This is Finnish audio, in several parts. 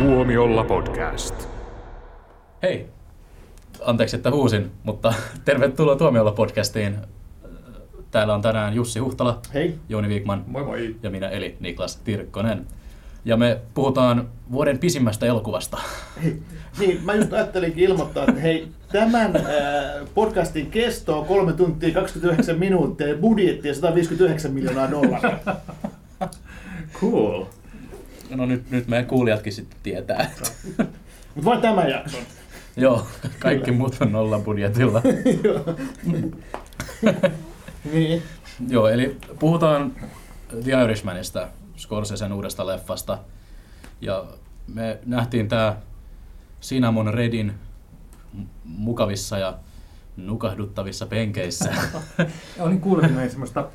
Tuomiolla podcast. Hei! Anteeksi, että huusin, mutta tervetuloa Tuomiolla podcastiin. Täällä on tänään Jussi Huhtala, Hei. Jouni Viikman Moi moi. ja minä eli Niklas Tirkkonen. Ja me puhutaan vuoden pisimmästä elokuvasta. Hei. Niin, mä just ajattelinkin ilmoittaa, että hei, tämän äh, podcastin kesto on 3 tuntia 29 minuuttia ja budjetti on 159 miljoonaa dollaria. Cool. No nyt, nyt meidän kuulijatkin sitten tietää. Mutta vain tämä jakso. Joo, kaikki muut on nolla budjetilla. Niin. Joo, eli puhutaan The Irishmanista, Scorsesen uudesta leffasta. Ja me nähtiin tämä Cinnamon Redin mukavissa ja nukahduttavissa penkeissä. Olin kuullut näin semmoista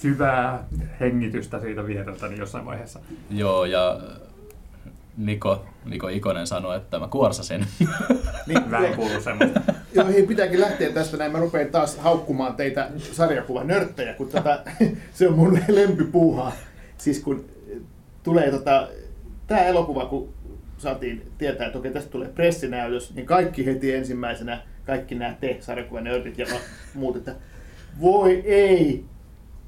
syvää hengitystä siitä viereltäni jossain vaiheessa. Joo, ja Niko, Niko Ikonen sanoi, että mä kuorsasin. niin Vähän kuuluu semmoista. Joo, hei, pitääkin lähteä tästä näin. Mä rupean taas haukkumaan teitä sarjakuvanörttejä, kun tota, se on mun lempipuuhaa. Siis kun tulee tota, tää elokuva, kun saatiin tietää, että okei, tästä tulee pressinäytös, niin kaikki heti ensimmäisenä, kaikki nämä te sarjakuvanörtit ja muut, että voi ei,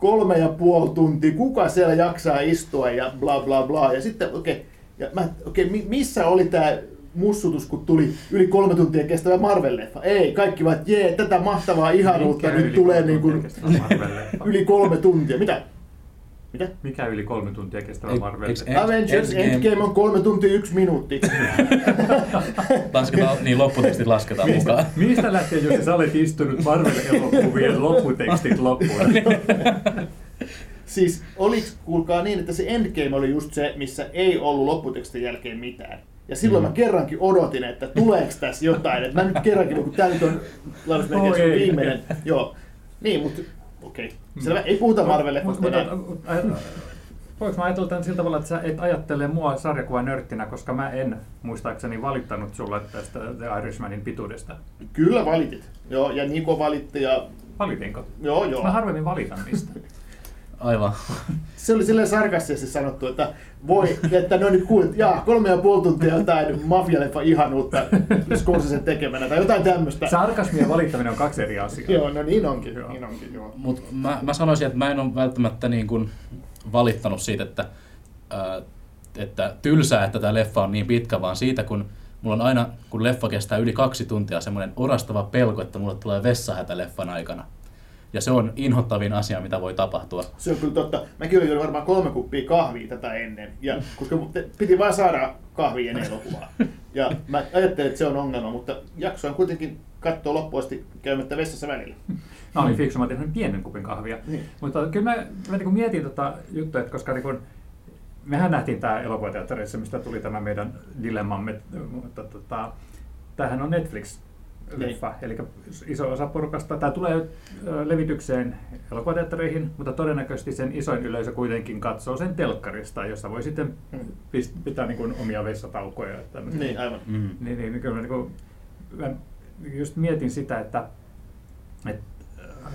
kolme ja puoli tuntia, kuka siellä jaksaa istua ja bla bla bla. Ja sitten, okei, okay, ja mä, okay, missä oli tämä mussutus, kun tuli yli kolme tuntia kestävä Marvel-leffa? Ei, kaikki vaan, jee, tätä mahtavaa ihanuutta Mikä nyt tulee niin kuin, yli kolme tuntia. Mitä? Mitä? Mikä yli kolme tuntia kestävä Marvel? Avengers Endgame. Endgame on kolme tuntia yksi minuutti. Lasketaan, niin lopputekstit lasketaan mukaan. Mistä lähtien, jos sä olet istunut Marvel-elokuvien lopputekstit loppuun? Siis oliks, kuulkaa niin, että se Endgame oli just se, missä ei ollut lopputekstin jälkeen mitään. Ja silloin Mm. mä kerrankin odotin, että tuleeko tässä jotain. Että mä nyt kerrankin, kun tää nyt on lainausmerkeissä ei. viimeinen. Joo. Niin, mutta okei. Okay. Selvä, ei puhuta marvel Mut- mutta, Voinko mä ajatella tämän sillä tavalla, että sä et ajattele mua sarjakuvan nörttinä, koska mä en muistaakseni valittanut sulle tästä The Irishmanin pituudesta. Kyllä valitit. Joo, ja Niko valitti ja... Valitinko? Joo, joo. Mä harvemmin valitan niistä. Aivan. Se oli silleen sarkastisesti sanottu, että voi, että no nyt kuulit, jaa, kolme ja puoli tuntia jotain mafialeffa ihanuutta Scorsesen tekemänä tai jotain tämmöistä. Sarkasmi ja valittaminen on kaksi eri asiaa. Joo, no niin onkin, Joo. niin onkin, joo. Mut mä, mä sanoisin, että mä en ole välttämättä niin kuin valittanut siitä, että, ää, että tylsää, että tämä leffa on niin pitkä, vaan siitä, kun mulla on aina, kun leffa kestää yli kaksi tuntia, semmoinen orastava pelko, että mulle tulee vessahätä leffan aikana. Ja se on inhottavin asia, mitä voi tapahtua. Se on kyllä totta. Mäkin olin juonut varmaan kolme kuppia kahvia tätä ennen, ja, koska piti vain saada kahvia ennen elokuvaa. Ja mä ajattelin, että se on ongelma, mutta jaksoin kuitenkin katsoa loppuun asti käymättä vessassa välillä. Mä olin fiksu, mä tein pienen kupin kahvia. Niin. Mutta kyllä mä, mä niin mietin tota juttua, että koska niin kun, mehän nähtiin tämä elokuvateatterissa, mistä tuli tämä meidän dilemmamme, mutta tota, tämähän on Netflix-leffa, eli iso osa porukasta, tämä tulee levitykseen elokuvateattereihin, mutta todennäköisesti sen isoin yleisö kuitenkin katsoo sen telkkarista, jossa voi sitten Mm. pist- pitää niin kuin omia vessataukoja. ja tämmöistä. Niin, aivan. Mm. Niin, niin, niin kyllä mä, niin kuin, mä just mietin sitä, että, että äh,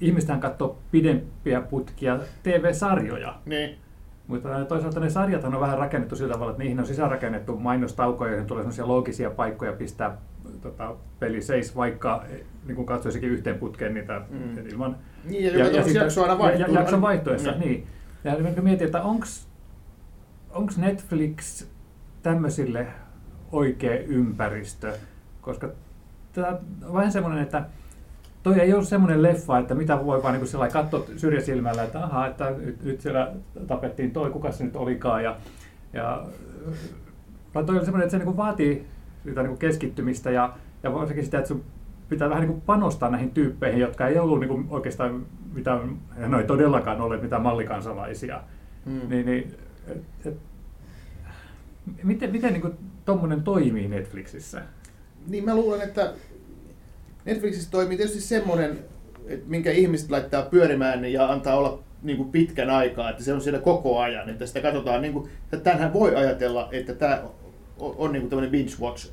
ihmistähän katsoo pidempiä putkia TV-sarjoja, Niin. mutta toisaalta ne sarjathan on vähän rakennettu sillä tavalla, että niihin on sisäänrakennettu mainostaukoja, joihin tulee sellaisia loogisia paikkoja pistää tota, peli seis, vaikka eh, niin kuin katsoisikin yhteen putkeen niitä Mm. ilman... Niin, ja, ja, ja jakso aina vaihtuu. Ja, jakson vaihtuessa, Niin. niin. Ja mietin, että onko Netflix tämmöisille oikea ympäristö, koska tämä on vähän semmoinen, että toi ei ole semmoinen leffa, että mitä voi vaan niin sillä katsoa syrjäsilmällä, että aha, että nyt, nyt siellä tapettiin toi, kuka se nyt olikaan. Ja, ja, vaan toi on semmoinen, että se niin vaatii sitä niin kuin keskittymistä ja, ja varsinkin sitä, että sun pitää vähän niin kuin panostaa näihin tyyppeihin, jotka ei ollut niin kuin oikeastaan mitään, ja no ei todellakaan ole mitään mallikansalaisia. Mm. Niin, niin, et, et, miten miten niin kuin tommonen toimii Netflixissä? Niin mä luulen, että Netflixissä toimii tietysti semmoinen, että minkä ihmiset laittaa pyörimään ja antaa olla niin kuin pitkän aikaa, että se on siellä koko ajan, että sitä katsotaan, niin kuin, että tämähän voi ajatella, että tämä on, on niin tämmöinen binge watch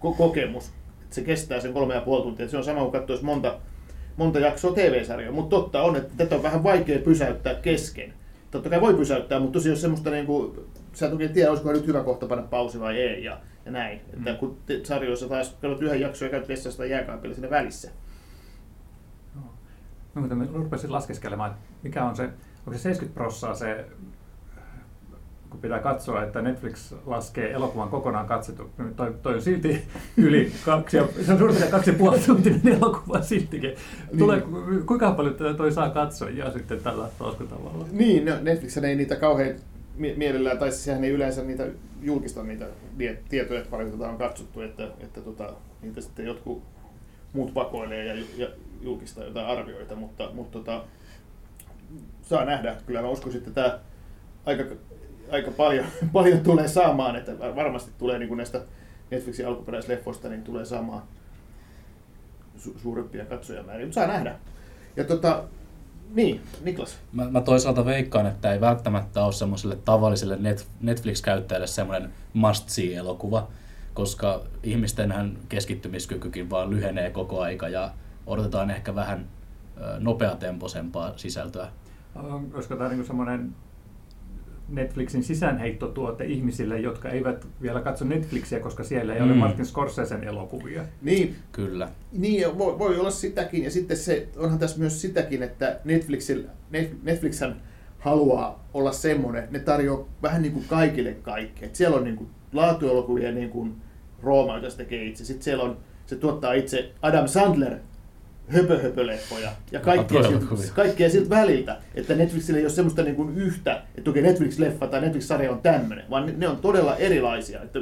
ko- kokemus, että se kestää sen kolme ja puoli tuntia, että se on sama kuin katsoisi monta, monta jaksoa TV-sarjaa, mutta totta on, että tätä on vähän vaikea pysäyttää kesken. Totta kai voi pysäyttää, mutta tosiaan jos semmoista niin kuin sä et oikein tiedä, olisiko nyt hyvä kohta panna pausi vai ei ja, ja näin. Mm. Että kun te, sarjoissa taas katsot yhden jakson ja käyt vessasta tai jääkaapilla siinä välissä. No, mutta mä rupesin laskeskelemaan, mikä on se, onko se 70 prossaa se, kun pitää katsoa, että Netflix laskee elokuvan kokonaan katsettu. Toi, toi on silti yli kaksi, ja, se on suurin kaksi ja puoli tuntinen elokuva siltikin. Tulee, niin. Kuinka paljon toi saa katsojia sitten tällä laskutavalla? Niin, no Netflix ei niitä kauhean mielellään, tai siis sehän ei yleensä niitä julkista niitä tietoja, että paljon tätä on katsottu, että, että tota, niitä sitten jotkut muut pakoilee ja, ja julkista jotain arvioita, mutta, mutta tota, saa nähdä. Kyllä mä uskon, että tämä aika, aika paljon, paljon tulee saamaan, että varmasti tulee niin kuin näistä Netflixin alkuperäisleffoista, niin tulee saamaan su- suurempia katsojamääriä, mutta saa nähdä. Ja tota, niin, Niklas. Mä, mä toisaalta veikkaan, että ei välttämättä ole semmoiselle tavalliselle net, Netflix-käyttäjälle semmoinen must-see-elokuva, koska ihmistenhän keskittymiskykykin vaan lyhenee koko aika ja odotetaan ehkä vähän nopeatempoisempaa sisältöä. Olisiko tämä niin semmoinen Netflixin sisäänheittotuote ihmisille, jotka eivät vielä katso Netflixiä, koska siellä ei mm. ole Martin Scorsesen elokuvia. Niin. Kyllä. Niin, voi, voi olla sitäkin. Ja sitten se, onhan tässä myös sitäkin, että Netflix haluaa olla semmoinen, ne tarjoaa vähän niin kuin kaikille kaikkea. Et siellä on niin kuin laatuelokuvia niin kuin Rooma, jota se tekee itse. Sitten siellä on, se tuottaa itse Adam Sandler höpö-höpöleffoja ja kaikkea siltä, kaikkea siltä väliltä. Että Netflixillä ei ole semmoista niin kuin yhtä, että okei Netflix-leffa tai Netflix-sarja on tämmöinen, vaan ne on todella erilaisia, että,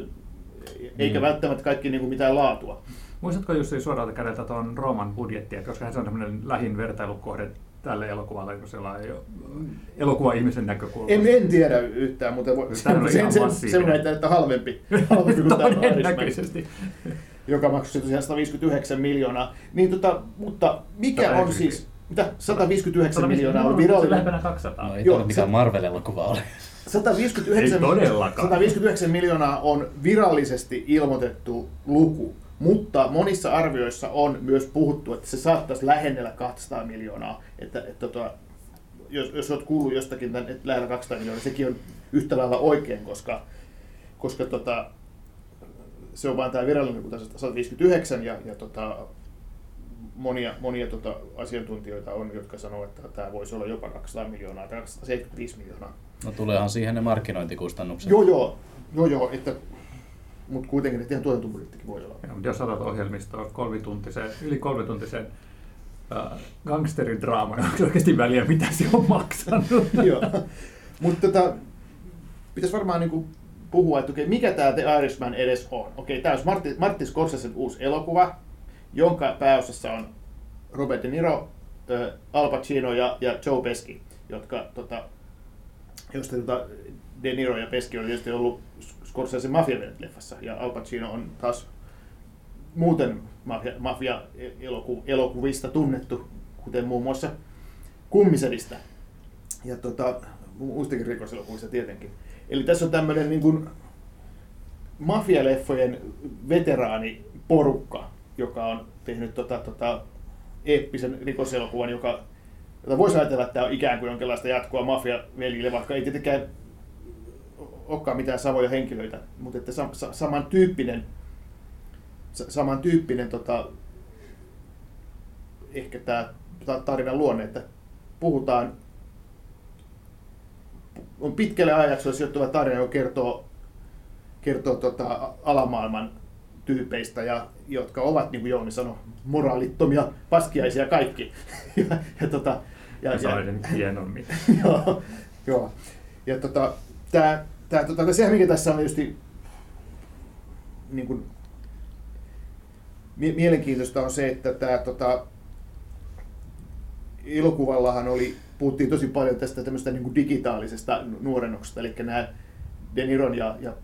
eikä mm. välttämättä kaikki niin kuin mitään laatua. Muistatko Jussi suoralta kädeltä tuon Rooman budjettia, koska se on semmoinen lähin vertailukohde tälle elokuvalle, kun siellä ei ole elokuva-ihmisen näkökulmasta. En, en tiedä yhtään, mutta voi, se on sen, sen, semmoinen, että halvempi, halvempi kuin Todennäköisesti joka maksoi tosiaan 159 miljoonaa. Niin tota, mutta mikä on siis, mitä 159 150 miljoonaa on virallinen? Lähempänä 200. No ei Joo, mikään Marvel-elokuva ole. 159, 159 miljoonaa on virallisesti ilmoitettu luku, mutta monissa arvioissa on myös puhuttu, että se saattaisi lähennellä 200 miljoonaa. Että, että, että tota, jos, jos olet kuullut jostakin, että lähellä 200 miljoonaa, sekin on yhtä lailla oikein, koska, koska tota, se on vain tämä virallinen luku 159 ja, ja tota, monia, monia tota, asiantuntijoita on, jotka sanoo, että tämä voisi olla jopa 200 miljoonaa tai 275 miljoonaa. No tuleehan siihen ne markkinointikustannukset. Joo, joo, joo, joo että, mutta kuitenkin että ihan tuotantobudjettikin voi olla. Ja, mutta jos otat ohjelmistoa kolmituntisen, yli kolmituntisen äh, gangsterin draama, niin onko oikeasti väliä, mitä se on maksanut? joo, mutta tota, pitäisi varmaan niin kuin puhua, että okay, mikä tämä The Irishman edes on. Okei, tämä on Martin, Martin Scorsesen uusi elokuva, jonka pääosassa on Robert De Niro, Al Pacino ja, ja Joe Pesci, jotka, tota, josta tota, De Niro ja Pesci on tietysti ollut Scorsese Mafia-leffassa, ja Al Pacino on taas muuten mafia-elokuvista tunnettu, kuten muun muassa Kummisedistä ja tota, muistakin rikoselokuvista tietenkin. Eli tässä on tämmöinen niin kuin mafialeffojen veteraaniporukka, joka on tehnyt tota, tota, eeppisen rikoselokuvan, joka, jota voisi ajatella, että tämä on ikään kuin jonkinlaista jatkoa mafiaveljille, vaikka ei tietenkään olekaan mitään savoja henkilöitä, mutta että sam, sa, samantyyppinen, samantyyppinen tota, ehkä tämä tarinan luonne, että puhutaan on pitkälle ajaksi sijoittuva tarina, joka kertoo, kertoo tota alamaailman tyypeistä, ja, jotka ovat, niin kuin Jouni sanoi, moraalittomia, paskiaisia kaikki. ja, ja, tota, ja, ja, hienommin. joo, joo. Ja tota, tää, tää, tota, sehän mikä tässä on tietysti niin kuin, mielenkiintoista on se, että tämä tota, elokuvallahan oli puhuttiin tosi paljon tästä tämmöistä niin digitaalisesta nuorennuksesta, eli nämä De Niron ja, ja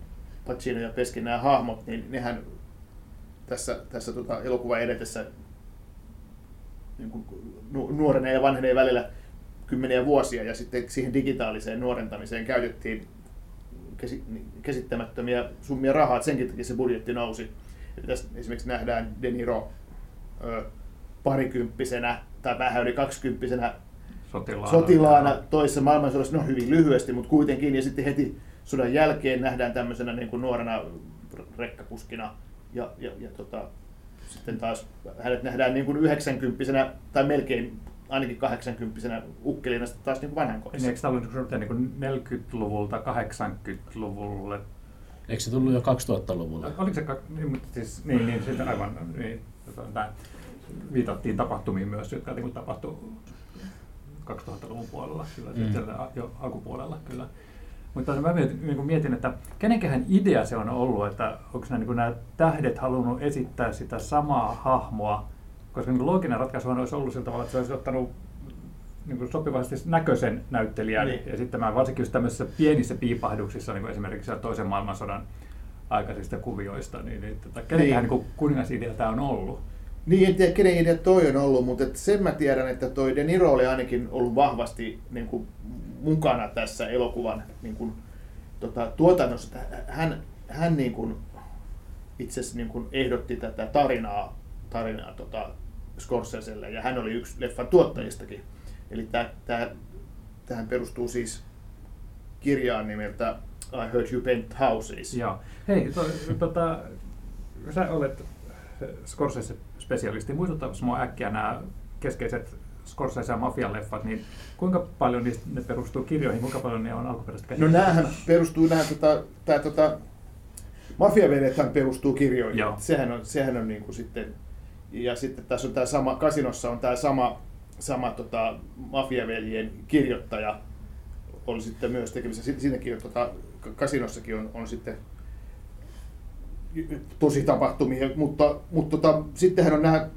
Pacino ja Peskin nämä hahmot, niin nehän tässä, tässä tota elokuvan edetessä niin kuin nuorenee ja vanhenee välillä kymmeniä vuosia, ja sitten siihen digitaaliseen nuorentamiseen käytettiin käsittämättömiä summia rahaa, että senkin takia se budjetti nousi. Että tässä esimerkiksi nähdään De Niro ö, parikymppisenä tai vähän yli kaksikymppisenä sotilaana. sotilaana toisessa maailmansodassa, no hyvin lyhyesti, mutta kuitenkin, ja sitten heti sodan jälkeen nähdään tämmöisenä niin kuin nuorena rekkakuskina, ja, ja, ja tota, sitten taas hänet nähdään niin kuin 90 tai melkein ainakin 80 ukkelina sitten taas niin kuin vanhan Niin, kodissa. eikö tämä ollut niin kuin 40-luvulta 80-luvulle? Eikö se tullut jo 2000-luvulla? Oliko se, niin, mutta siis, niin, niin, sitten aivan, niin, tota, viitattiin tapahtumiin myös, jotka niin kuin tapahtui 2000-luvun puolella, kyllä, Mm. siellä jo alkupuolella kyllä. Mutta mä mietin, niin kuin mietin, että kenenkähän idea se on ollut, että onko nämä, niin kuin nämä tähdet halunnut esittää sitä samaa hahmoa, koska niin kuin looginen ratkaisu olisi ollut sillä tavalla, että se olisi ottanut niin kuin sopivasti näköisen näyttelijän Niin. ja sitten mä varsinkin just tämmöisissä pienissä piipahduksissa, niin kuin esimerkiksi toisen maailmansodan aikaisista kuvioista, niin, niin tota, kenenkähän Niin. niin. niin kuningasidea tämä on ollut? Niin, en tiedä kenen idea toi on ollut, mutta et sen mä tiedän, että toi De Niro oli ainakin ollut vahvasti niin kuin, mukana tässä elokuvan niin kuin, tota, tuotannossa. Hän, hän niin kuin, itse asiassa niin kuin ehdotti tätä tarinaa, tarinaa tota, Scorseselle, ja hän oli yksi leffan tuottajistakin. Eli tämä, tämä, tähän perustuu siis kirjaan nimeltä I Heard You Paint Houses. Joo. Hei, to, tota, sä olet Scorsese-spesialisti. Muistuttaisi mua äkkiä nämä keskeiset Scorsese- ja Mafia-leffat, niin kuinka paljon niistä ne perustuu kirjoihin, kuinka paljon ne on alkuperäistä No käsikirjoja? näähän perustuu, nää, tota, tää, tota, Mafiaveljethän perustuu kirjoihin. Joo. Sehän on, sehän on niinku sitten, ja sitten tässä on tämä sama, Kasinossa on tämä sama, sama tota, Mafiaveljen kirjoittaja, oli sitten myös tekemisessä. Siinäkin on, tota, Kasinossakin on, on sitten tosi tapahtumia, mutta, mutta tota, sittenhän on nämä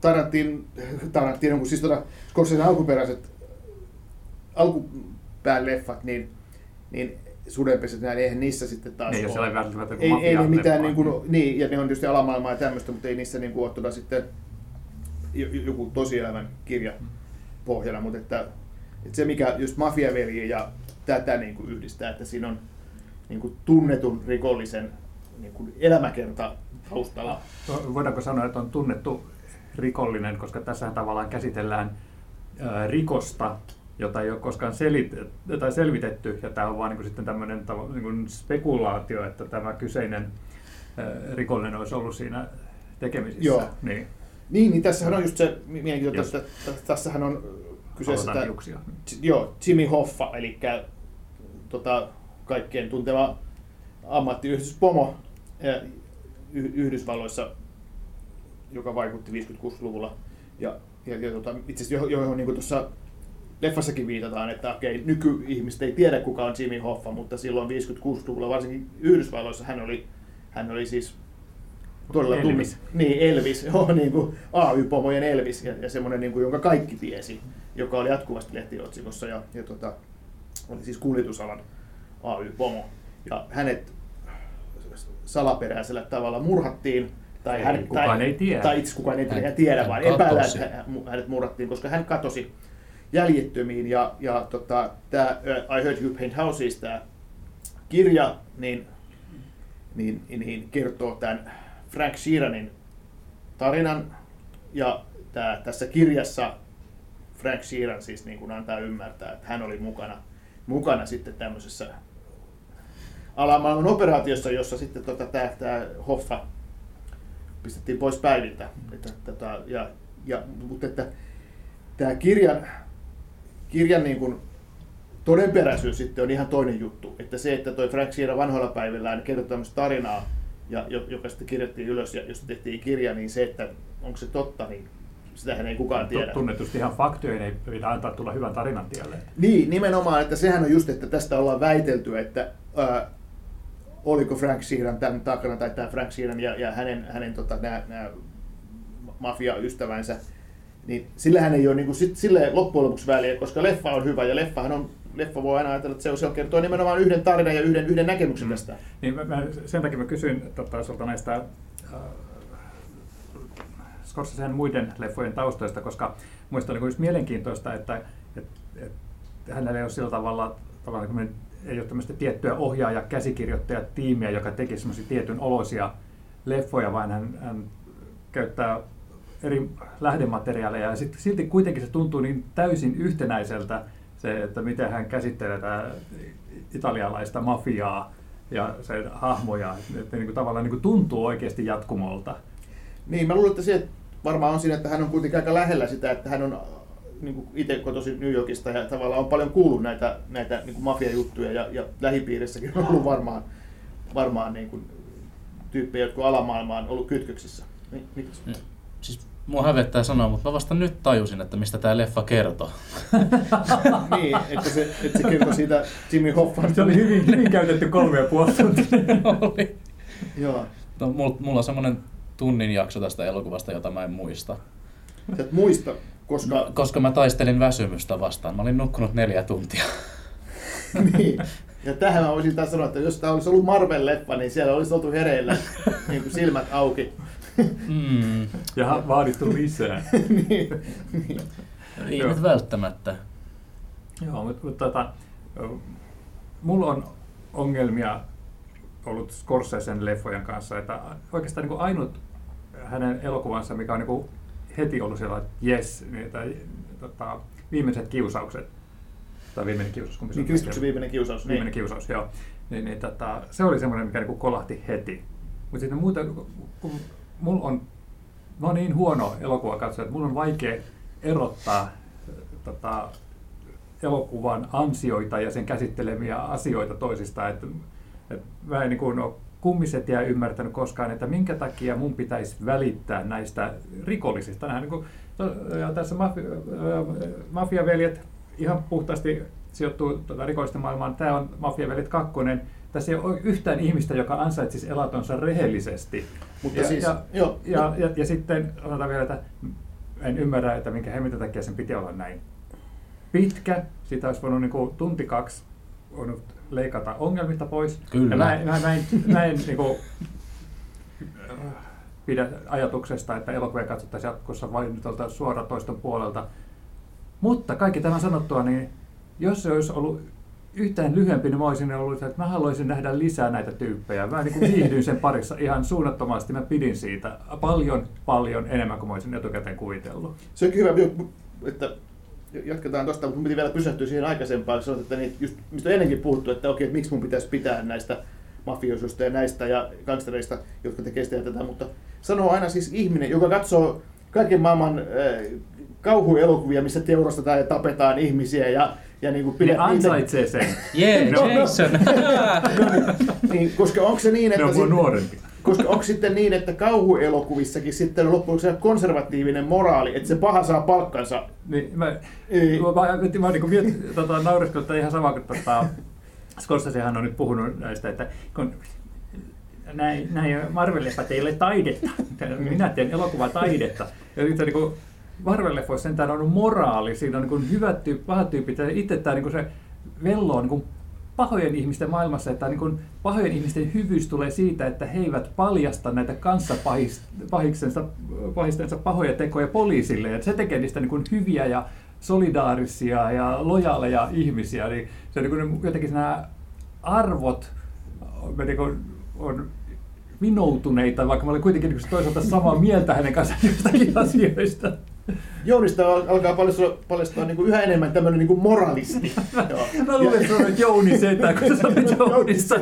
Tarantin, Tarantin, kun siis tota, Scorsese alkuperäiset alkupään leffat, niin, niin sudenpesät, näin, eihän niissä sitten taas ei ole sellainen välttämättä ei, ei ne mitään, niin kuin, niin, ja ne on tietysti alamaailmaa ja tämmöistä, mutta ei niissä niin kuin, ole tuota sitten jo- jo- joku tosielämän kirja pohjana, mutta että, että se mikä just mafiaveli ja tätä niin kuin yhdistää, että siinä on niin kuin tunnetun rikollisen niin kuin elämäkerta taustalla. Voidaanko sanoa, että on tunnettu rikollinen, koska tässä tavallaan käsitellään ää, rikosta, jota ei ole koskaan selit- tai selvitetty, ja tämä on vain niin sitten tämmöinen niin kuin spekulaatio, että tämä kyseinen ää, rikollinen olisi ollut siinä tekemisissä. Joo. Niin, Niin, niin tässähän on just se mielenkiintoista, että tä- tässähän on kyseessä tämä, joo, Jimmy Hoffa, eli tota, kaikkien tuntema ammattiyhdistyspomo Yhdysvalloissa, joka vaikutti 56-luvulla. Ja, ja, ja tota, itse asiassa johon, johon niin tuossa leffassakin viitataan, että okei, nykyihmiset ei tiedä kuka on Jimmy Hoffa, mutta silloin 56-luvulla varsinkin Yhdysvalloissa hän oli, hän oli siis todella Elvis. tunnet- Niin, Elvis, joo, niin kuin AY-pomojen Elvis ja, ja semmoinen, niin kuin, jonka kaikki tiesi, joka oli jatkuvasti lehtiotsikossa ja, ja tota, oli siis kuljetusalan AY-pomo. Ja hänet salaperäisellä tavalla murhattiin. Tai Ei, hän, kukaan tai, ei tiedä. Tai itse kukaan ei tiedä, Hän- tiedä hän vaan epäillään, katosi. että hän- hänet murhattiin, koska hän katosi jäljettömiin. Ja, ja tota, tämä I Heard You Paint Houses, tämä kirja, niin, niin, niin kertoo tämän Frank Sheeranin tarinan. Ja tää, tässä kirjassa Frank Sheeran siis niin kuin antaa ymmärtää, että hän oli mukana, mukana sitten tämmöisessä alamaailman operaatiossa, jossa sitten tota, tämä, Hoffa pistettiin pois päiviltä. Että, tota, ja, ja, mutta että tämä kirjan, kirjan niin kuin todenperäisyys sitten on ihan toinen juttu. Että se, että toi Frank Sheeran vanhoilla päivillään kertoo tämmöistä tarinaa, ja, jo- joka sitten kirjattiin ylös ja josta tehtiin kirja, niin se, että onko se totta, niin sitähän ei kukaan tiedä. Tunnetusti ihan faktojen ei pidä antaa tulla hyvän tarinan tielle. Niin, nimenomaan, että sehän on just, että tästä ollaan väitelty, että ää, oliko Frank Sheeran tämän takana, tai tämä Frank Sheeran ja, ja hänen, hänen tota, nämä, nämä mafia-ystävänsä, niin sillähän ei ole niin kuin, sit, silleen loppujen lopuksi väliä, koska leffa on hyvä, ja leffahan on, leffa voi aina ajatella, että se, on, se on kertoo nimenomaan yhden tarinan ja yhden, yhden näkemyksen Mm. tästä. Niin mä, mä, sen takia mä kysyin tota, sulta näistä äh, Scorseseen muiden leffojen taustoista, koska muista oli just mielenkiintoista, että et, et, hänellä ei ole sillä tavalla, tämmöinen- ei ole tämmöistä tiettyä ohjaaja käsikirjoittaja tiimiä, joka teki semmoisia tietyn olosia leffoja, vaan hän, hän käyttää eri lähdemateriaaleja ja sit, silti kuitenkin se tuntuu niin täysin yhtenäiseltä se, että miten hän käsittelee tätä italialaista mafiaa ja sen hahmoja, että niin kuin tavallaan niin kuin tuntuu oikeasti jatkumolta. Niin, mä luulen, että se varmaan on siinä, että hän on kuitenkin aika lähellä sitä, että hän on niin kuin itse kotoisin New Yorkista ja tavallaan on paljon kuullut näitä, näitä niin kuin mafiajuttuja ja, ja lähipiirissäkin on ollut varmaan, varmaan niin kuin, tyyppejä, jotka alamaailmaan ollut kytköksissä. Niin, mitäs? Mm. Siis mua hävettää sanoa, mutta mä vasta nyt tajusin, että mistä tämä leffa kertoo. niin, että se, että se kertoo siitä Jimmy Hoffman. Se oli hyvin, hyvin käytetty kolme ja puoli tuntia. Oli. Joo. No, mulla, mulla on semmoinen tunnin jakso tästä elokuvasta, jota mä en muista. Sä et muista, koska... Koska mä taistelin väsymystä vastaan. Mä olin nukkunut neljä tuntia. niin. Ja tähän mä voisin taas sanoa, että jos tämä olisi ollut Marvel-leffa, niin siellä olisi oltu hereillä niin kuin silmät auki. Mm. Ja vaadittu lisää. niin, niin. Ei Joo. nyt välttämättä. Joo, mutta, mutta tota, mulla on ongelmia ollut Scorsesen leffojen kanssa, että oikeastaan niin kuin ainut hänen elokuvansa, mikä on niin kuin heti ollut siellä, että jes, niin, tai, tota, viimeiset kiusaukset, tai viimeinen kiusaus, kumpi se niin on? Kristuksen viimeinen kiusaus. Viimeinen Niin. kiusaus, joo. Niin, niin, tota, se oli semmoinen, mikä niin kolahti heti. Mutta sitten muuta, kun mulla on, oon niin huono elokuva katsoja, että mulla on vaikea erottaa tota, elokuvan ansioita ja sen käsittelemiä asioita toisistaan. Että, että mä en niin kuin ole kummisetia ymmärtänyt koskaan, että minkä takia mun pitäisi välittää näistä rikollisista. Nämähän niin kuin, ja tässä mafi, äh, mafiaveljet ihan puhtaasti sijoittuu tuota rikollisten maailmaan. Tämä on Mafiaveljet 2. Tässä ei ole yhtään ihmistä, joka ansaitsisi elatonsa rehellisesti. Mutta ja, siis, ja, joo. ja, ja, ja sitten sanotaan vielä, että en ymmärrä, että minkä hemmetin takia sen piti olla näin pitkä. Siitä olisi voinut niin kuin, tunti kaksi voinut leikata ongelmista pois. Kyllä. Ja mä, en- mä, mä en, mä en niin kuin, pidä ajatuksesta, että elokuvia katsottaisiin jatkossa vain nyt oltaisiin suora toiston puolelta. Mutta kaikki tämän sanottua, niin jos se olisi ollut yhtään lyhyempi, niin mä olisin ollut, että mä haluaisin nähdä lisää näitä tyyppejä. Mä niin viihdyin sen parissa ihan suunnattomasti. Mä pidin siitä paljon, paljon enemmän kuin mä olisin etukäteen kuvitellut. Se onkin hyvä, että jatketaan tuosta, mutta piti vielä pysähtyä siihen aikaisempaan, sanoit, että niin, just, mistä on ennenkin puhuttu, että okei, että miksi mun pitäisi pitää näistä mafiosoista ja näistä ja gangstereista, jotka tekee sitä ja tätä, mutta sanoo aina siis ihminen, joka katsoo kaiken maailman äh, kauhuelokuvia, missä teurastetaan ja tapetaan ihmisiä ja, ja niin kuin Ne pidät ansaitsee sen. Jee, No, no. Jason! niin, koska onko se niin, Ne että... on mua sit- nuorempi. Koska onko sitten niin, että kauhuelokuvissakin sitten on loppujen lopuksi konservatiivinen moraali, että se paha saa palkkansa. Niin, mä, Ei. mä, mä, mä, mä niin miet, tota, naureskellut, että ihan sama kuin tota, Scorsesehan on nyt puhunut näistä, että kun näin, näin Marvel-leffat ei ole taidetta. Minä teen elokuvataidetta. Ja sitten niin Marvel-leffoissa sentään on moraali, siinä on niin hyvät tyypit, pahat tyypit, ja itse tämä niin se velloo niin pahojen ihmisten maailmassa, että niin kuin pahojen ihmisten hyvyys tulee siitä, että he eivät paljasta näitä kanssapahiksensa pahistensa pahoja tekoja poliisille. Ja se tekee niistä niin kuin hyviä ja solidaarisia ja lojaaleja ihmisiä. Niin se on niin kuin jotenkin nämä arvot me niin kuin, on vinoutuneita, vaikka mä olin kuitenkin niin toisaalta samaa mieltä hänen kanssaan jostakin asioista. Jounista al- alkaa paljastua, paljastua niin kuin yhä enemmän tämmöinen niin kuin moralisti. Mä luulen, että se on Jouni Setä, kun sä sanoit Jounista.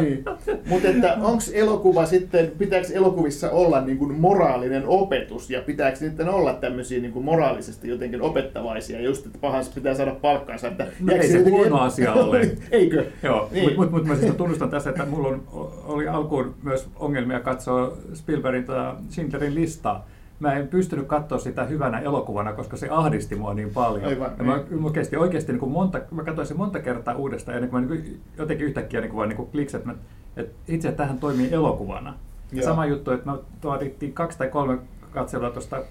niin. Mutta että onko elokuva sitten, pitääkö elokuvissa olla niin kuin moraalinen opetus ja pitääkö sitten olla tämmöisiä niin kuin moraalisesti jotenkin opettavaisia, just että pahassa pitää saada palkkansa. Että No ei se huono asia ole. Eikö? Joo, Niin. mutta mut, mut mä siis tunnustan tässä, että mulla on, oli alkuun myös ongelmia katsoa Spielbergin tota Schindlerin listaa. Mä en pystynyt katsoa sitä hyvänä elokuvana, koska se ahdisti mua niin paljon. Aivan, ja mä, niin. mä kesti oikeasti niin kuin monta, mä katsoin sen monta kertaa uudestaan, ennen kuin mä niin kuin jotenkin yhtäkkiä niin kuin vaan niin kuin kliks, että, mä, että itse tähän toimii elokuvana. Ja Joo. sama juttu, että mä tuodittiin kaksi tai kolme katselua tuosta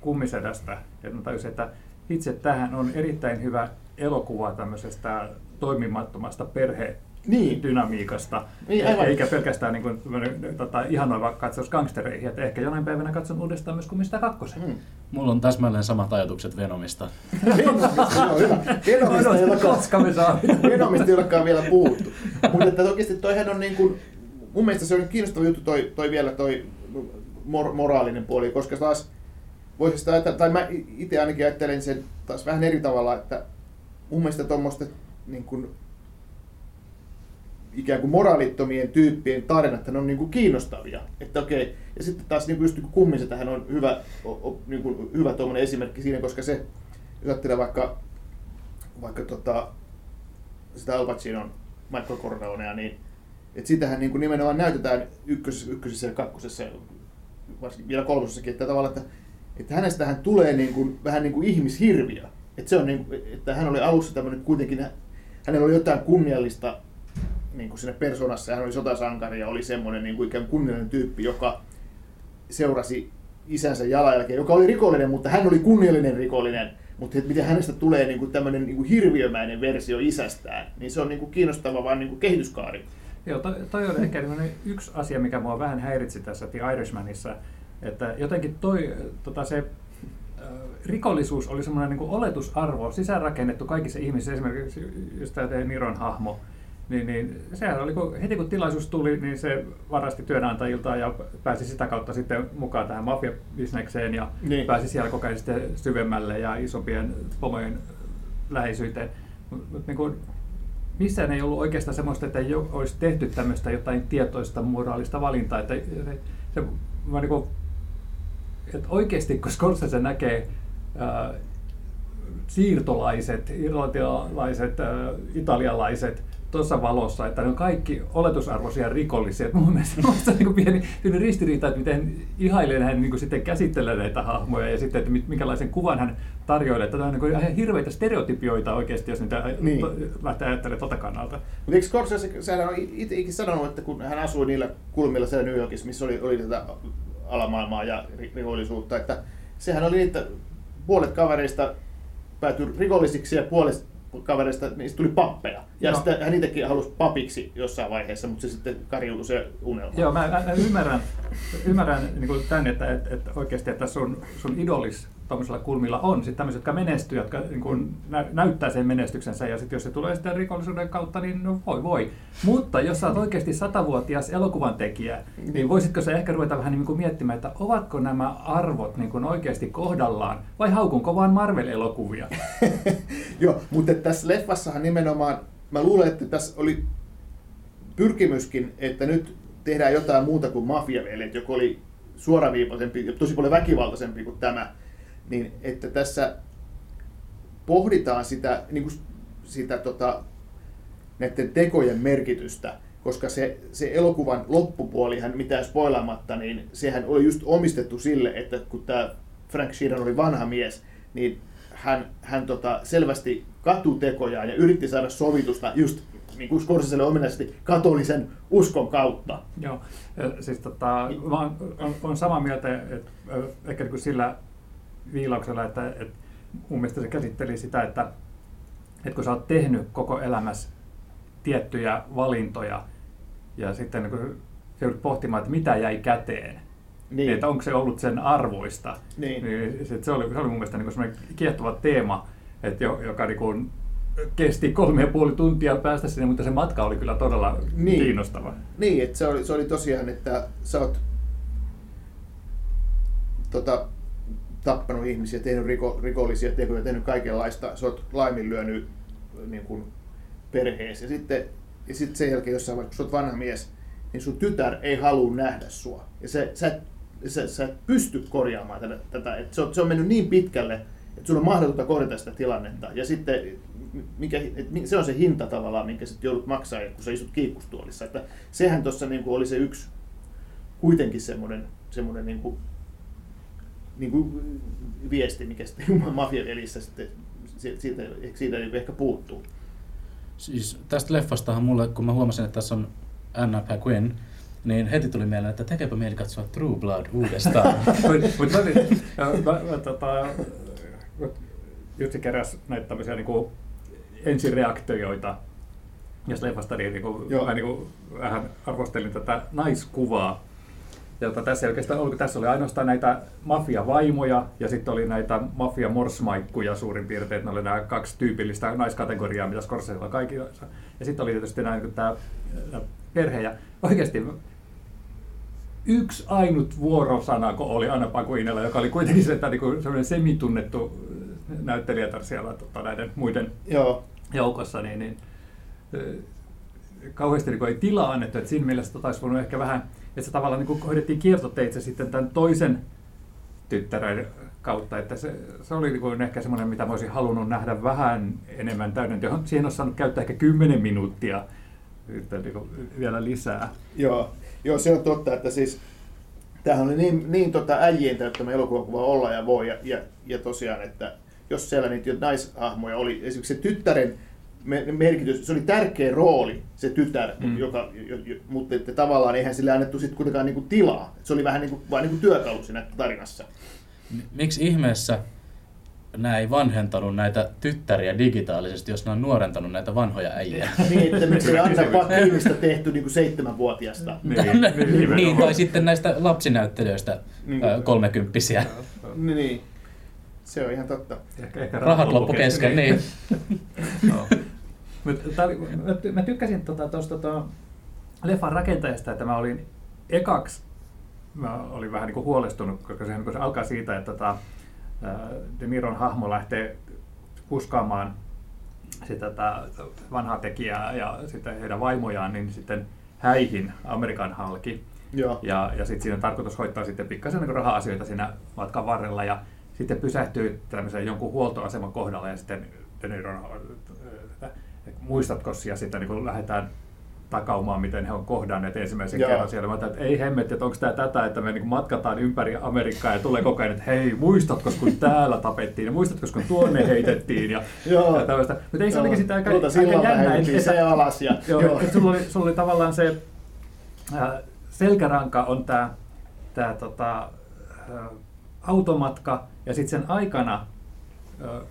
kummisedästä, ja mä tajusin, että itse tähän on erittäin hyvä elokuva tämmöisestä toimimattomasta perhe Niin. dynamiikasta, Niin, aivan. eikä pelkästään niin kuin, tota, ihanoiva katsaus gangstereihin, että ehkä jonain päivänä katson uudestaan myös Kummista kakkosen. Mm. Mulla on täsmälleen samat ajatukset Venomista. Venomista, joo, hyvä. Venomista ei olekaan. Venomista ei olekaan vielä puhuttu. Mutta että oikeasti toihan on niin kuin, mun mielestä se on kiinnostava juttu toi, toi vielä toi mor- moraalinen puoli, koska taas voisi sitä ajatella, tai mä itse ainakin ajattelen sen taas vähän eri tavalla, että mun mielestä tuommoista niin kuin, ikään kuin moraalittomien tyyppien tarinat on niin kuin kiinnostavia. Että okei. Ja sitten taas niin kuin niin kuin kummisen tähän on hyvä, o, o, niin kuin hyvä esimerkki siinä, koska se, jos ajattelee vaikka, vaikka tota, sitä Al Pacinon Michael Corleonea, niin että sitähän niin kuin nimenomaan näytetään ykkösessä, ykkösessä ja kakkosessa, varsinkin vielä kolmosessakin, että tavallaan, että, että hänestähän tulee niin kuin, vähän niin kuin ihmishirviö. Että, se on niin, että hän oli alussa tämmöinen kuitenkin, hänellä oli jotain kunniallista niin kuin siinä persoonassa, hän oli sotasankari ja oli semmoinen niin kuin ikään tyyppi, joka seurasi isänsä jalanjälkeen, joka oli rikollinen, mutta hän oli kunniallinen rikollinen. Mutta miten hänestä tulee niin kuin tämmöinen niin kuin hirviömäinen versio isästään, niin se on niin kuin kiinnostava vaan niin kuin kehityskaari. Joo, toi, toi on ehkä yksi asia, mikä mua vähän häiritsi tässä The Irishmanissa, että jotenkin toi, tota se rikollisuus oli semmoinen niin oletusarvo, sisäänrakennettu kaikissa ihmisissä, esimerkiksi just tämä Niron hahmo, niin, niin sehän oli, kun, heti kun tilaisuus tuli, niin se varasti työnantajilta ja pääsi sitä kautta sitten mukaan tähän mafiabisnekseen ja niin. pääsi siellä koko ajan sitten syvemmälle ja isompien pomojen läheisyyteen. Mut, niin kuin, missään ei ollut oikeastaan semmoista, että ei olisi tehty tämmöistä jotain tietoista moraalista valintaa. Että se, se, niin kuin, että oikeasti, kun Scorsese näkee äh, siirtolaiset, irlantilaiset, äh, italialaiset tuossa valossa, että ne on kaikki oletusarvoisia rikollisia. Mun mielestä on niin pieni, pieni ristiriita, että miten ihailen hän niin sitten käsittelee näitä hahmoja ja sitten, että minkälaisen kuvan hän tarjoilee. Että on niin ihan hirveitä stereotypioita oikeasti, jos niitä niin. lähtee ajattelemaan tuota kannalta. Mutta eikö Scorsese, sehän on itsekin sanonut, että kun hän asui niillä kulmilla siellä New Yorkissa, missä oli, oli tätä alamaailmaa ja rikollisuutta, että sehän oli niitä puolet kavereista päätyi rikollisiksi ja puolet kavereista, niistä tuli pappeja. Ja sitten hän itsekin halusi papiksi jossain vaiheessa, mutta se sitten karjuutui se unelma. Joo, mä, mä ymmärrän, ymmärrän niin kuin tämän, että, että, että oikeasti että sun, sun idolis tuollaisilla kulmilla on sitten tämmöiset, jotka menestyy, jotka niin kuin nä- näyttää sen menestyksensä, ja sitten jos se tulee sitten rikollisuuden kautta, niin no voi voi. Mutta jos sä oot oikeasti satavuotias elokuvan tekijä, niin voisitko sä ehkä ruveta vähän niin kuin miettimään, että ovatko nämä arvot niin kuin oikeasti kohdallaan, vai haukunko vaan Marvel-elokuvia? Joo, mutta tässä leffassahan nimenomaan, mä luulen, että tässä oli pyrkimyskin, että nyt tehdään jotain muuta kuin mafiaveljet, joka oli suoraviivaisempi ja tosi paljon väkivaltaisempi kuin tämä niin että tässä pohditaan sitä, niin kuin sitä tota, näiden tekojen merkitystä, koska se, se elokuvan loppupuolihan, mitään spoilaamatta, niin sehän oli just omistettu sille, että kun tämä Frank Sheeran oli vanha mies, niin hän, hän tota, selvästi katutekojaan ja yritti saada sovitusta just niin kuin Scorseselle ominaisesti katolisen uskon kautta. Joo, siis tota, mä oon, on, on samaa mieltä, että ehkä niin sillä viilauksella, että, että mun mielestä se käsitteli sitä, että, että kun sä oot tehnyt koko elämässä tiettyjä valintoja ja sitten kun se joudut pohtimaan, että mitä jäi käteen, niin. että onko se ollut sen arvoista, niin. niin se, oli, se oli mun mielestä niin semmoinen kiehtova teema, että jo, joka niin kuin kesti kolme ja puoli tuntia päästä sinne, mutta se matka oli kyllä todella niin. kiinnostava. Niin, että se oli, se oli tosiaan, että sä oot tota, tappanut ihmisiä, tehnyt riko, rikollisia tekoja, tehnyt kaikenlaista, sä oot laiminlyönyt niin kuin perheesi. Ja sitten, ja sitten sen jälkeen jossain vaiheessa, kun sä oot vanha mies, niin sun tytär ei halua nähdä sua. Ja se, sä, sä, sä et pysty korjaamaan tätä. tätä. Et se, on, se on mennyt niin pitkälle, että sun on mahdotonta korjata sitä tilannetta. Ja sitten mikä, et se on se hinta tavallaan, minkä sitten joudut maksaa, kun sä istut kiikkustuolissa. Että sehän tuossa niin oli se yksi kuitenkin semmoinen, semmoinen niin kuin niin kuin viesti, mikä sitten mafiavelissä sitten siitä, siitä ehkä puuttuu. Siis tästä leffastahan mulle, kun mä huomasin, että tässä on Anna Paquin, niin heti tuli mieleen, että tekeepä mieli katsoa True Blood uudestaan. Mutta tota, Jussi keräsi näitä tämmöisiä niin kuin ensireaktioita jos leffasta, niin, niin kuin, vähän, niin kuin, vähän arvostelin tätä naiskuvaa, jota tässä ei oikeastaan ollut. Tässä oli ainoastaan näitä mafiavaimoja ja sitten oli näitä mafia-morsmaikkuja suurin piirtein. Ne oli nämä kaksi tyypillistä naiskategoriaa, mitä Scorsesella kaikilla. Ja sitten oli tietysti näin, tämä perhe. Ja oikeasti yksi ainut vuorosana, kun oli Anna Pakuinella, joka oli kuitenkin se, että niin semmoinen semitunnettu näyttelijätar siellä tota, näiden muiden Joo. joukossa, niin, niin kauheasti niin ei tilaa annettu, että siinä mielessä tota olisi voinut ehkä vähän, että se tavallaan niin hoidettiin kiertoteitse sitten tämän toisen tyttären kautta, että se, se oli niin kuin ehkä semmoinen, mitä mä olisin halunnut nähdä vähän enemmän täydentöä. Siihen olisi saanut käyttää ehkä 10 minuuttia niin kuin vielä lisää. Joo. Joo, se on totta, että siis tämähän oli niin, niin tota äijien täyttämä elokuvakuva olla ja voi, ja, ja, ja tosiaan, että jos siellä niitä naishahmoja oli, esimerkiksi se tyttären merkitys, se oli tärkeä rooli, se tytär, mm. joka, jo, jo, mutta että tavallaan eihän sille annettu sitten kuitenkaan niinku tilaa. Se oli vähän niinku, vain niinku työkalu siinä tarinassa. Miksi ihmeessä nämä ei vanhentanut näitä tyttäriä digitaalisesti, jos ne on nuorentanut näitä vanhoja äijä. niin, että miksi ei Anna Pakkilista tehty niin kuin seitsemänvuotiaasta. niin, niin, niin, tai sitten näistä lapsinäyttelijöistä niin, kolmekymppisiä. Niin, niin, se on ihan totta. Ehkä, ehkä rahat loppu kesken, niin. no. Mä, mä tykkäsin tuosta tota, tota, leffan rakentajasta, että mä olin ekaksi mä olin vähän niin kuin huolestunut, koska se, kun se alkaa siitä, että tota, De Niron hahmo lähtee kuskaamaan sitä tätä vanhaa tekijää ja sitten heidän vaimojaan, niin sitten häihin Amerikan halki. Joo. Ja, ja sitten siinä on tarkoitus hoitaa sitten pikkasen niin raha-asioita siinä matkan varrella ja sitten pysähtyy tämmöisen jonkun huoltoaseman kohdalla ja sitten De muistatko ja sitten niin lähdetään takaumaan, miten he on kohdanneet ensimmäisen Joo. kerran siellä. Mä että ei hemmetti, että onko tämä tätä, että me niin matkataan ympäri Amerikkaa ja tulee koko ajan, että hei, muistatko kun täällä tapettiin ja muistatko kun tuonne heitettiin ja, ja tällaista. Mutta ei se olikin sitä aika, aika jännä, että, se alas. Ja, joo, joo. Että sulla, oli, sulla oli tavallaan se äh, selkäranka on tämä tää, tota, äh, automatka ja sitten sen aikana äh,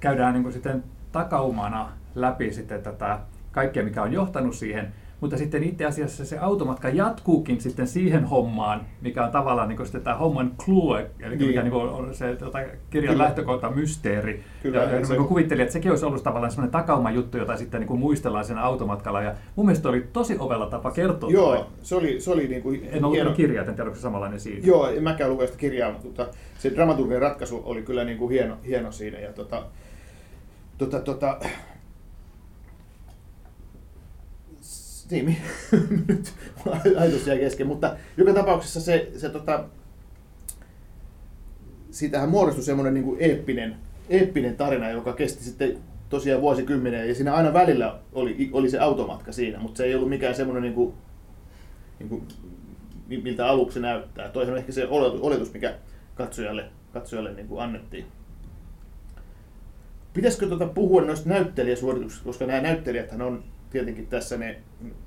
käydään niin sitten takaumana läpi sitten tätä kaikkea, mikä on johtanut siihen, mutta sitten itse asiassa se automatka jatkuukin sitten siihen hommaan, mikä on tavallaan niin sitten tämä homman clue, eli niin. mikä niin on se tota, kirjan Kyllä. lähtökohta mysteeri. Kyllä, ja, ja se... niin kuvittelin, että sekin olisi ollut tavallaan sellainen takauma juttu, jota sitten niin muistellaan sen automatkalla. Ja mun mielestä oli tosi ovella tapa kertoa. Joo, toi. se oli, se oli niin kuin En ollut hieno... kirjaa, en tiedä, onko se samanlainen siinä. Joo, en mäkään lukea sitä kirjaa, mutta se dramaturginen ratkaisu oli kyllä niin kuin hieno, hieno siinä. Ja tota, tota, tota, niin, nyt ajatus jäi kesken, mutta joka tapauksessa se, se tota, siitähän muodostui semmoinen niin eeppinen, eeppinen tarina, joka kesti sitten tosiaan vuosikymmenen, ja siinä aina välillä oli, oli se automatka siinä, mutta se ei ollut mikään semmoinen, niin kuin, niin kuin, miltä aluksi näyttää. Toihan on ehkä se oletus, mikä katsojalle, katsojalle niin kuin annettiin. Pitäisikö tuota puhua noista näyttelijäsuorituksista, koska nämä näyttelijät on tietenkin tässä ne,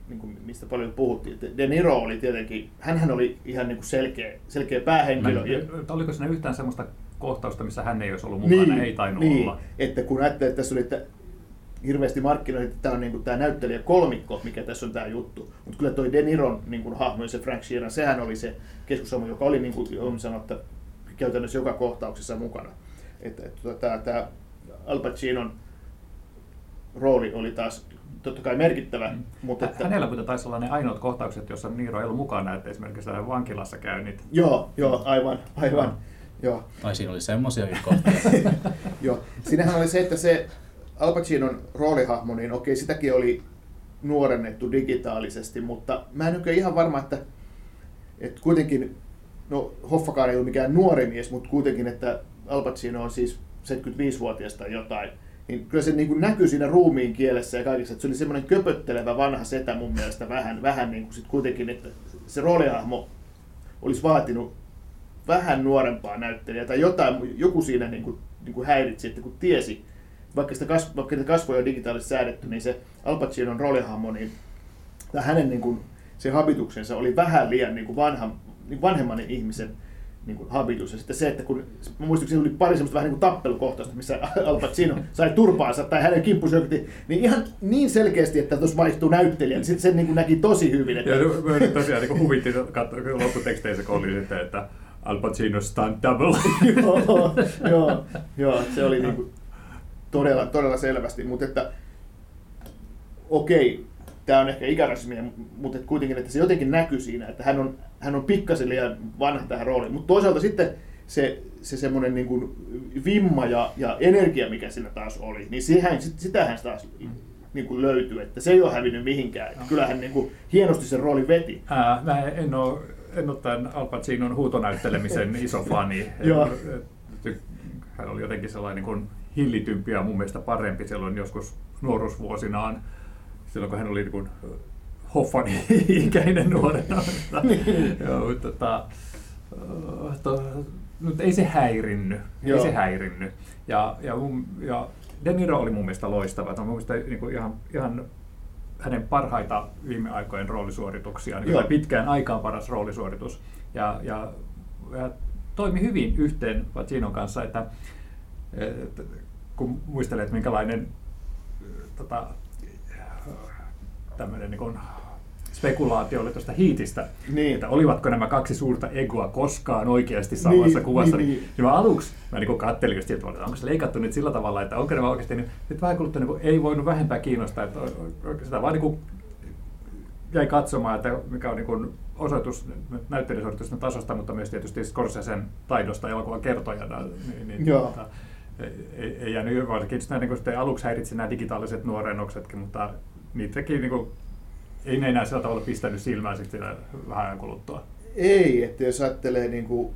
niin kuin mistä paljon puhuttiin, De Niro oli tietenkin, hän oli ihan niin kuin selkeä, selkeä päähenkilö. Mä, oliko siinä yhtään sellaista kohtausta, missä hän ei olisi ollut mukana, niin, ei tainnut niin, olla. että kun ajattelee, että tässä oli, että hirveästi markkinoitiin, että tämä on niin kuin tämä näyttelijä kolmikko, mikä tässä on tämä juttu. Mutta kyllä toi De Niron niin kuin hahmo, se Frank Sheeran, sehän oli se keskushahmo, joka oli niin kuin on sanottu, käytännössä joka kohtauksessa mukana. Että, että tota, tämä, tämä Al Pacinon rooli oli taas totta kai merkittävä. Mm. Mutta että... Hänellä kuitenkin taisi olla ne ainoat kohtaukset, jossa Niiro ei ollut mukana, että esimerkiksi vankilassa käynnit. Joo, joo, aivan, aivan. No. Joo. Ai siinä oli semmoisiakin kohtauksia. joo. Siinähän oli se, että se Al Pacinon roolihahmo, niin okei, sitäkin oli nuorennettu digitaalisesti, mutta mä en ole ihan varma, että, että kuitenkin, no Hoffakaan ei ole mikään nuori mies, mutta kuitenkin, että Al Pacino on siis 75-vuotias tai jotain, niin kyllä se niin kuin näkyy siinä ruumiin kielessä ja kaikessa, että se oli semmoinen köpöttelevä vanha setä mun mielestä vähän, vähän niin kuin sit kuitenkin, että se roolihahmo olisi vaatinut vähän nuorempaa näyttelijää tai jotain, joku siinä niin kuin, niin kuin häiritsi, että kun tiesi, vaikka sitä, kasv, vaikka sitä kasvoja on digitaalisesti säädetty, niin se Al Pacinon roolihahmo, niin tai hänen niin kuin, se habituksensa oli vähän liian niin kuin vanha, niin vanhemman ihmisen niin kuin habitus. Ja sitten se, että kun, mä muistin, oli pari semmoista vähän niin kuin tappelukohtausta, missä Al Pacino sai turpaansa tai hänen kimppusi niin ihan niin selkeästi, että tuossa vaihtuu näyttelijä, niin sitten sen niin kuin näki tosi hyvin. Että... Ja tosiaan niin huvitti lopputeksteissä, kun oli sitten, että Al Pacino stunt double. joo, joo, joo, se oli niin kuin todella, todella selvästi, mutta että okei, tämä on ehkä ikärasismia, mutta kuitenkin, että se jotenkin näkyy siinä, että hän on, hän on pikkasen liian vanha tähän rooliin. Mutta toisaalta sitten se, se semmoinen niin kuin vimma ja, ja energia, mikä siinä taas oli, niin siihen, sit, sitähän taas niin kuin löytyy, että se ei ole hävinnyt mihinkään. Että kyllähän niin kuin hienosti sen roolin veti. Ää, mä en ole, en ole tämän Al Pacinon huutonäyttelemisen iso fani. Hän oli jotenkin sellainen niin kuin hillitympi ja mun mielestä parempi silloin joskus nuoruusvuosinaan, silloin kun hän oli niin kuin Hoffani ikäinen nuorena. Joo, mutta tota, äh, to, mutta ei se häirinny. Ei Joo. se häirinny. Ja, ja, mun, ja De Niro oli mun mielestä loistava. Mun mielestä niin kuin ihan, ihan hänen parhaita viime aikojen roolisuorituksia, niin Joo. tai pitkään aikaan paras roolisuoritus. Ja, ja, ja toimi hyvin yhteen Pacinon kanssa, että, että kun muistelee, että minkälainen tota, tämmöinen niin kuin spekulaatio oli tuosta hiitistä, Niin. että olivatko nämä kaksi suurta egoa koskaan oikeasti samassa Niin, kuvassa. niin, Niin, niin. niin. mä aluksi mä niin kattelin just, että onko se leikattu nyt sillä tavalla, että onko nämä oikeasti, niin nyt vähän kuluttua niin ei voinut vähempää kiinnostaa, että sitä vaan niin kuin jäi katsomaan, että mikä on niin kuin osoitus näyttelijäsuoritusten tasosta, mutta myös tietysti Scorsesen taidosta elokuvan kertojana. Niin, niin, Joo. tota, ei, ei jäänyt varsinkin sitä, niin aluksi häiritsi nämä digitaaliset nuorennoksetkin, mutta niitäkin niin kuin, ei ne enää sillä tavalla pistänyt silmään sitten siinä vähän ajan kuluttua. Ei, että jos ajattelee niin kuin,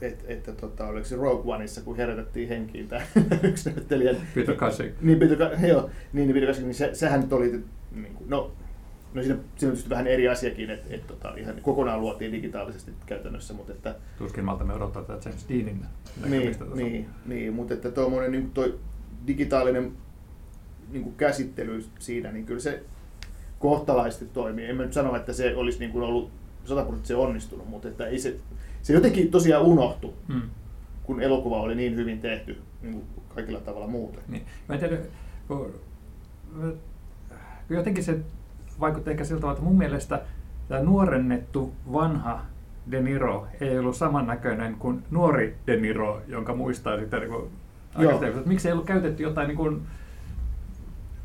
että, että tota, oliko se Rogue Oneissa, kun herätettiin henkiin tämä yksi näyttelijä. Peter Cushing. Niin, Peter, joo, niin, niin, Peter Cushing, niin se, sehän nyt oli, niin kuin, no, no siinä, siinä on tietysti vähän eri asiakin, että, että tota, ihan kokonaan luotiin digitaalisesti käytännössä, mutta että, Tuskin malta me odottaa tätä James Deanin niin, tuossa. niin, niin, mutta että tuommoinen niin toi digitaalinen niin kuin käsittely siinä, niin kyllä se kohtalaisesti toimii. En mä nyt sano, että se olisi niin kuin ollut sataprosenttisen onnistunut, mutta että ei se, se jotenkin tosiaan unohtui, Mm. kun elokuva oli niin hyvin tehty niin kuin kaikilla tavalla muuten. Niin. Mä en tiedä, kun, kun jotenkin se vaikutti ehkä siltä että mun mielestä tämä nuorennettu vanha De Niro ei ollut samannäköinen kuin nuori De Niro, jonka muistaa sitten niin kuin, että miksi ei ollut käytetty jotain niin kuin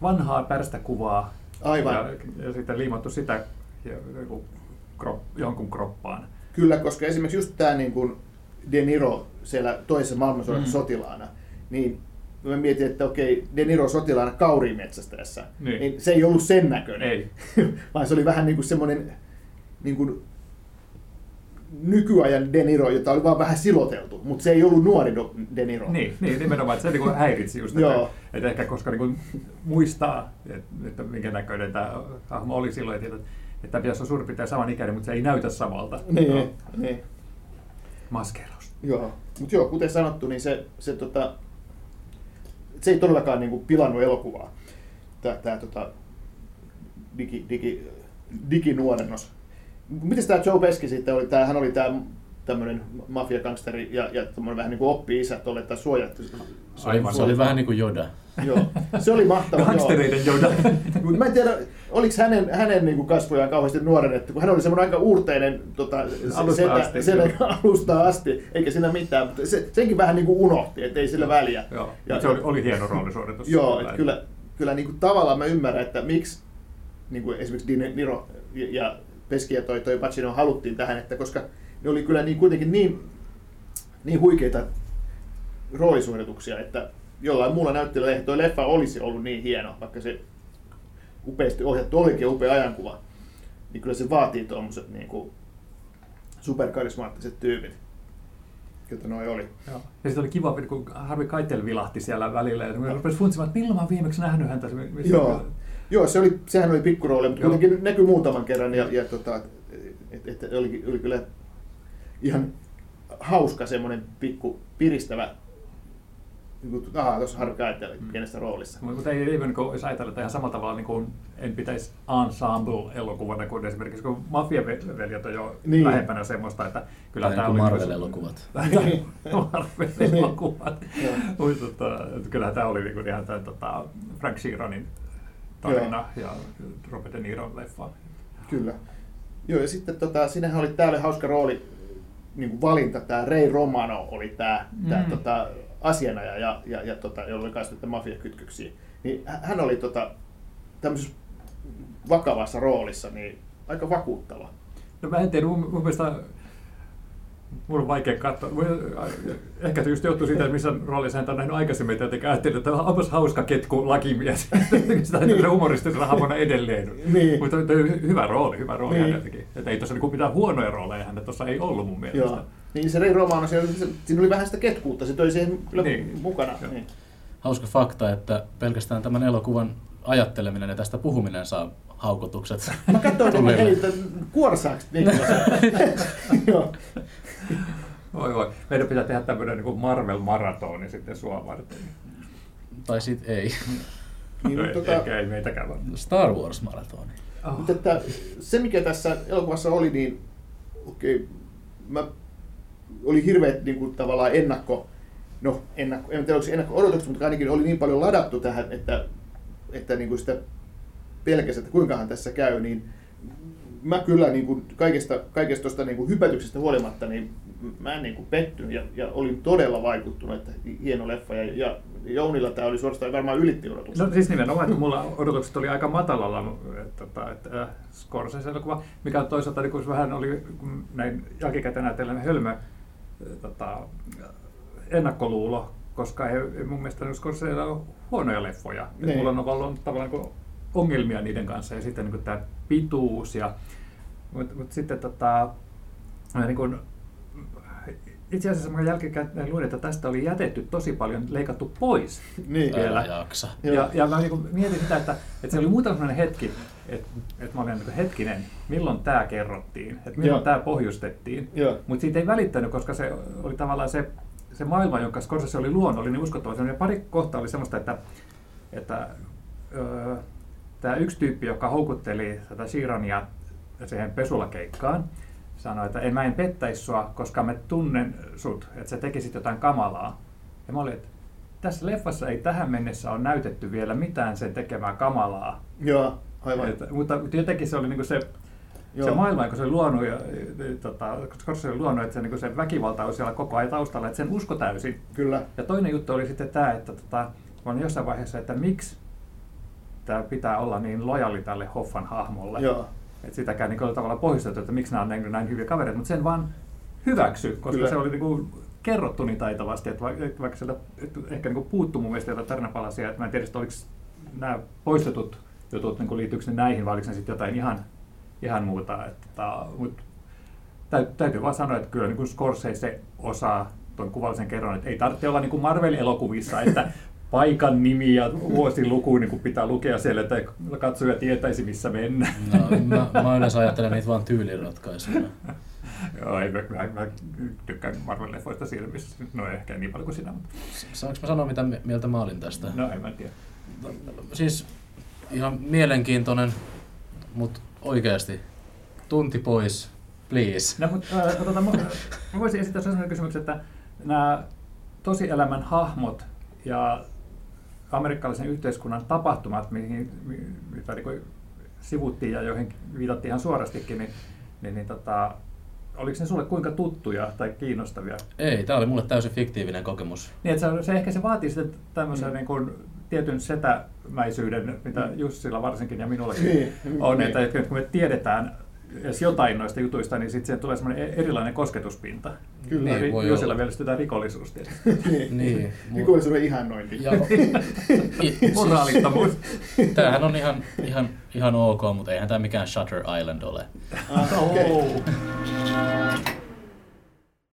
vanhaa pärstäkuvaa Aivan. ja, ja sitten liimattu sitä joku krop, jonkun kroppaan. Kyllä, koska esimerkiksi just tämä niin kuin De Niro siellä toisessa maailmansodassa Mm. sotilaana, niin mä mietin, että okei, De Niro sotilaana kauriin metsästäessä, Niin. niin se ei ollut sen näköinen, Ei. vaan se oli vähän niin kuin semmoinen niin kuin nykyajan De Niro, jota oli vaan vähän siloteltu, mutta se ei ollut nuori De Niro. Niin, niin nimenomaan, että se niin häiritsi just, Joo. että, että ehkä koska niin kuin muistaa, että, että minkä näköinen tämä hahmo oli silloin, että, että pitäisi olla suurin piirtein saman ikäinen, mutta se ei näytä samalta. Niin, No, niin. Maskeraus. Joo, mutta joo, kuten sanottu, niin se, se, tota, se ei todellakaan niin kuin pilannut elokuvaa, tämä tota, digi, digi, diginuorennos. Miten tämä Joe Pesci sitten oli, tää, hän oli tämä tämmöinen mafiagangsteri ja, ja tämmöinen vähän niin kuin oppi-isä tuolle, tai suojattu. Aivan, se oli vähän niin kuin Joda. Joo, se oli mahtava. Gangstereiden Yoda. Mutta mä en tiedä, oliko hänen, hänen niin kuin kasvojaan kauheasti nuorennettu, kun hän oli semmoinen aika uurteinen tota, se- Alusta asti, kyllä. alusta asti, eikä siinä mitään, mutta se, senkin vähän niin kuin unohti, että ei sillä väliä. Joo, Ja- se oli, oli hieno roolisuoritus. Joo, että kyllä, kyllä niin kuin tavallaan mä ymmärrän, että miksi niin kuin esimerkiksi Niro ja- ja Peski ja toi, toi Pacino haluttiin tähän, että koska ne oli kyllä niin, kuitenkin niin, niin huikeita roolisuorituksia, että jollain muulla näyttelyllä ei toi leffa olisi ollut niin hieno, vaikka se upeasti ohjattu olikin upea ajankuva, niin kyllä se vaatii tuommoiset niin kuin superkarismaattiset tyypit, joita noi oli. Joo. Ja sitten oli kiva, kun Harvey Keitel vilahti siellä välillä, ja rupesi funtsimaan, että milloin mä oon viimeksi nähnyt häntä. Joo, Joo se oli, sehän oli pikkurooli, mutta Joo. kuitenkin näkyi muutaman kerran ja, ja tota, et, et, oli, oli kyllä ihan hauska semmoinen pikku piristävä, niin kuin, aha, tuossa Harry Keitel Mm. pienessä roolissa. Mutta ei, ei niin kuin, jos ajatella, että ihan samalla tavalla niin kuin, en pitäisi ensemble-elokuvana kuin esimerkiksi kun Mafia-veljet on jo Niin. niin. lähempänä semmoista, että kyllä Tai tämä niin oli... kuin Marvel-elokuvat. Niin. Marvel-elokuvat. Mutta tota, että kyllähän tämä oli niin kuin ihan tämän tota, Frank Sheeronin tarina ja Robert De Niron leffa. Kyllä. Joo, ja sitten tota, siinähän oli täällä hauska rooli, niin kuin valinta, tämä Ray Romano oli tämä mm. tää, tota, asianaja, ja, ja, ja tota, jolla oli myös näitä mafiakytköksiä. Niin hä- hän oli tota, tämmöisessä vakavassa roolissa, niin aika vakuuttava. No mä en tiedä, mun, mun mielestä Mulla on vaikea katsoa. Ehkä se just johtuu siitä, että missä roolissa hän on nähnyt aikaisemmin, että ajattelin, että onpas hauska ketku lakimies. Sitä niin. humoristisena hahmona edelleen. Niin. Mutta hyvä rooli, hyvä rooli niin. häneltäkin. Että ei tuossa niinku mitään huonoja rooleja hänellä tuossa ei ollut mun mielestä. Joo. Niin se Rei Romano, siinä oli vähän sitä ketkuutta, se toi siihen kyllä niin. mukana. Niin. Hauska fakta, että pelkästään tämän elokuvan ajatteleminen ja tästä puhuminen saa haukotukset. Mä katsoin, että hei, kuorsaaks Joo. Voi voi. Meidän pitää tehdä tämmöinen niin Marvel-maratoni sitten sua varten. Tai sit ei. niin, no, tota, ehkä ei meitäkään vaan. Star Wars-maratoni. Oh. Mutta että se, mikä tässä elokuvassa oli, niin okei, okay, mä oli hirveät niin kuin, tavallaan ennakko, no ennakko, en tiedä ennakko-odotukset, mutta ainakin oli niin paljon ladattu tähän, että, että niin kuin sitä pelkäsi, että kuinkahan tässä käy, niin mä kyllä niin kuin kaikesta, kaikesta tuosta niin kuin hypätyksestä huolimatta, niin mä en niin kuin pettynyt ja, ja olin todella vaikuttunut, että hieno leffa. Ja, ja Jounilla tämä oli suorastaan varmaan ylitti odotukset. No siis nimenomaan, että mulla odotukset oli aika matalalla, että, että, että äh, Scorsese-elokuva, mikä toisaalta niin kuin vähän oli näin jälkikäteen ajatellen hölmö äh, tota, ennakkoluulo, koska ei, mun mielestä Scorsese on huonoja leffoja. Niin. Mulla on ollut tavallaan niin ongelmia niiden kanssa ja sitten niin tämä pituus. Ja, mutta mut sitten tota, niin kuin, itse asiassa mä jälkikäteen luin, että tästä oli jätetty tosi paljon, leikattu pois niin. vielä. jaksa. Ja, ja mä niin mietin sitä, että, että se oli muutama sellainen hetki, että, että mä olin niin hetkinen, milloin tämä kerrottiin, että milloin tämä pohjustettiin. Mutta siitä ei välittänyt, koska se oli tavallaan se, se maailma, jonka Scorsese oli luonut, oli niin uskottava. Ja pari kohtaa oli semmoista, että, että öö, tämä yksi tyyppi, joka houkutteli tätä Shirania siihen pesulakeikkaan, sanoi, että en mä en pettäisi sua, koska mä tunnen sut, että sä tekisit jotain kamalaa. Ja mä olin, että tässä leffassa ei tähän mennessä ole näytetty vielä mitään sen tekemään kamalaa. Joo, aivan. Et, mutta, mutta jotenkin se oli niinku se, Joo. se maailma, kun se luonut, ja, tota, koska se oli luonut, että se, niin se väkivalta oli siellä koko ajan taustalla, että sen usko täysin. Kyllä. Ja toinen juttu oli sitten tämä, että tota, olin jossain vaiheessa, että miksi tämä pitää olla niin lojali tälle Hoffan hahmolle. Joo. Että sitäkään niin tavallaan pohjustettu, että miksi nämä on näin, näin hyviä kavereita, mutta sen vaan hyväksy, koska Kyllä. se oli niin kuin kerrottu niin taitavasti, että vaikka sieltä että ehkä niin puuttuu mun mielestä jotain tarinapalasia, että mä en tiedä, että oliko nämä poistetut jutut, niin liittyykö ne näihin vai oliko ne sitten jotain ihan, ihan muuta. Että, mutta täytyy vaan sanoa, että kyllä niin Scorsese osaa tuon kuvallisen kerron, että ei tarvitse olla niin kuin Marvel-elokuvissa, että paikan nimi ja vuosiluku niin pitää lukea siellä, että katsoja tietäisi, missä mennään. No, mä, mä yleensä ajattelen niitä vain tyyliratkaisuja. Joo, ei, mä, mä, mä tykkään Marvel-leffoista siinä, missä, no ehkä niin paljon kuin sinä. Mutta... Saanko mä sanoa, mitä mieltä mä olin tästä? No, en mä tiedä. Siis ihan mielenkiintoinen, mutta oikeasti tunti pois, please. No, mutta äh, tota, mä, mä voisin esittää sellaisen kysymyksen, että nämä tosielämän hahmot ja amerikkalaisen yhteiskunnan tapahtumat, mihin, mitä niin sivuttiin ja joihin viitattiin ihan suorastikin, niin, niin, niin tota, oliko ne sulle kuinka tuttuja tai kiinnostavia? Ei, tämä oli mulle täysin fiktiivinen kokemus. Niin, että se, se ehkä se vaatii sitten tämmöisen mm. niin kuin, tietyn setämäisyyden, mitä mm. Jussilla varsinkin ja minullakin niin, on, niin. että kun me tiedetään edes jotain noista jutuista, niin sitten tulee semmoinen e- erilainen kosketuspinta. Kyllä. Niin, voi Jusilla vielä sitä rikollisuus tietysti. niin. niin. Rikollisuuden ihannointi. Ja, Moraalittomuus. Tämähän on ihan, ihan, ihan ok, mutta eihän tämä mikään Shutter Island ole. Ah, okay.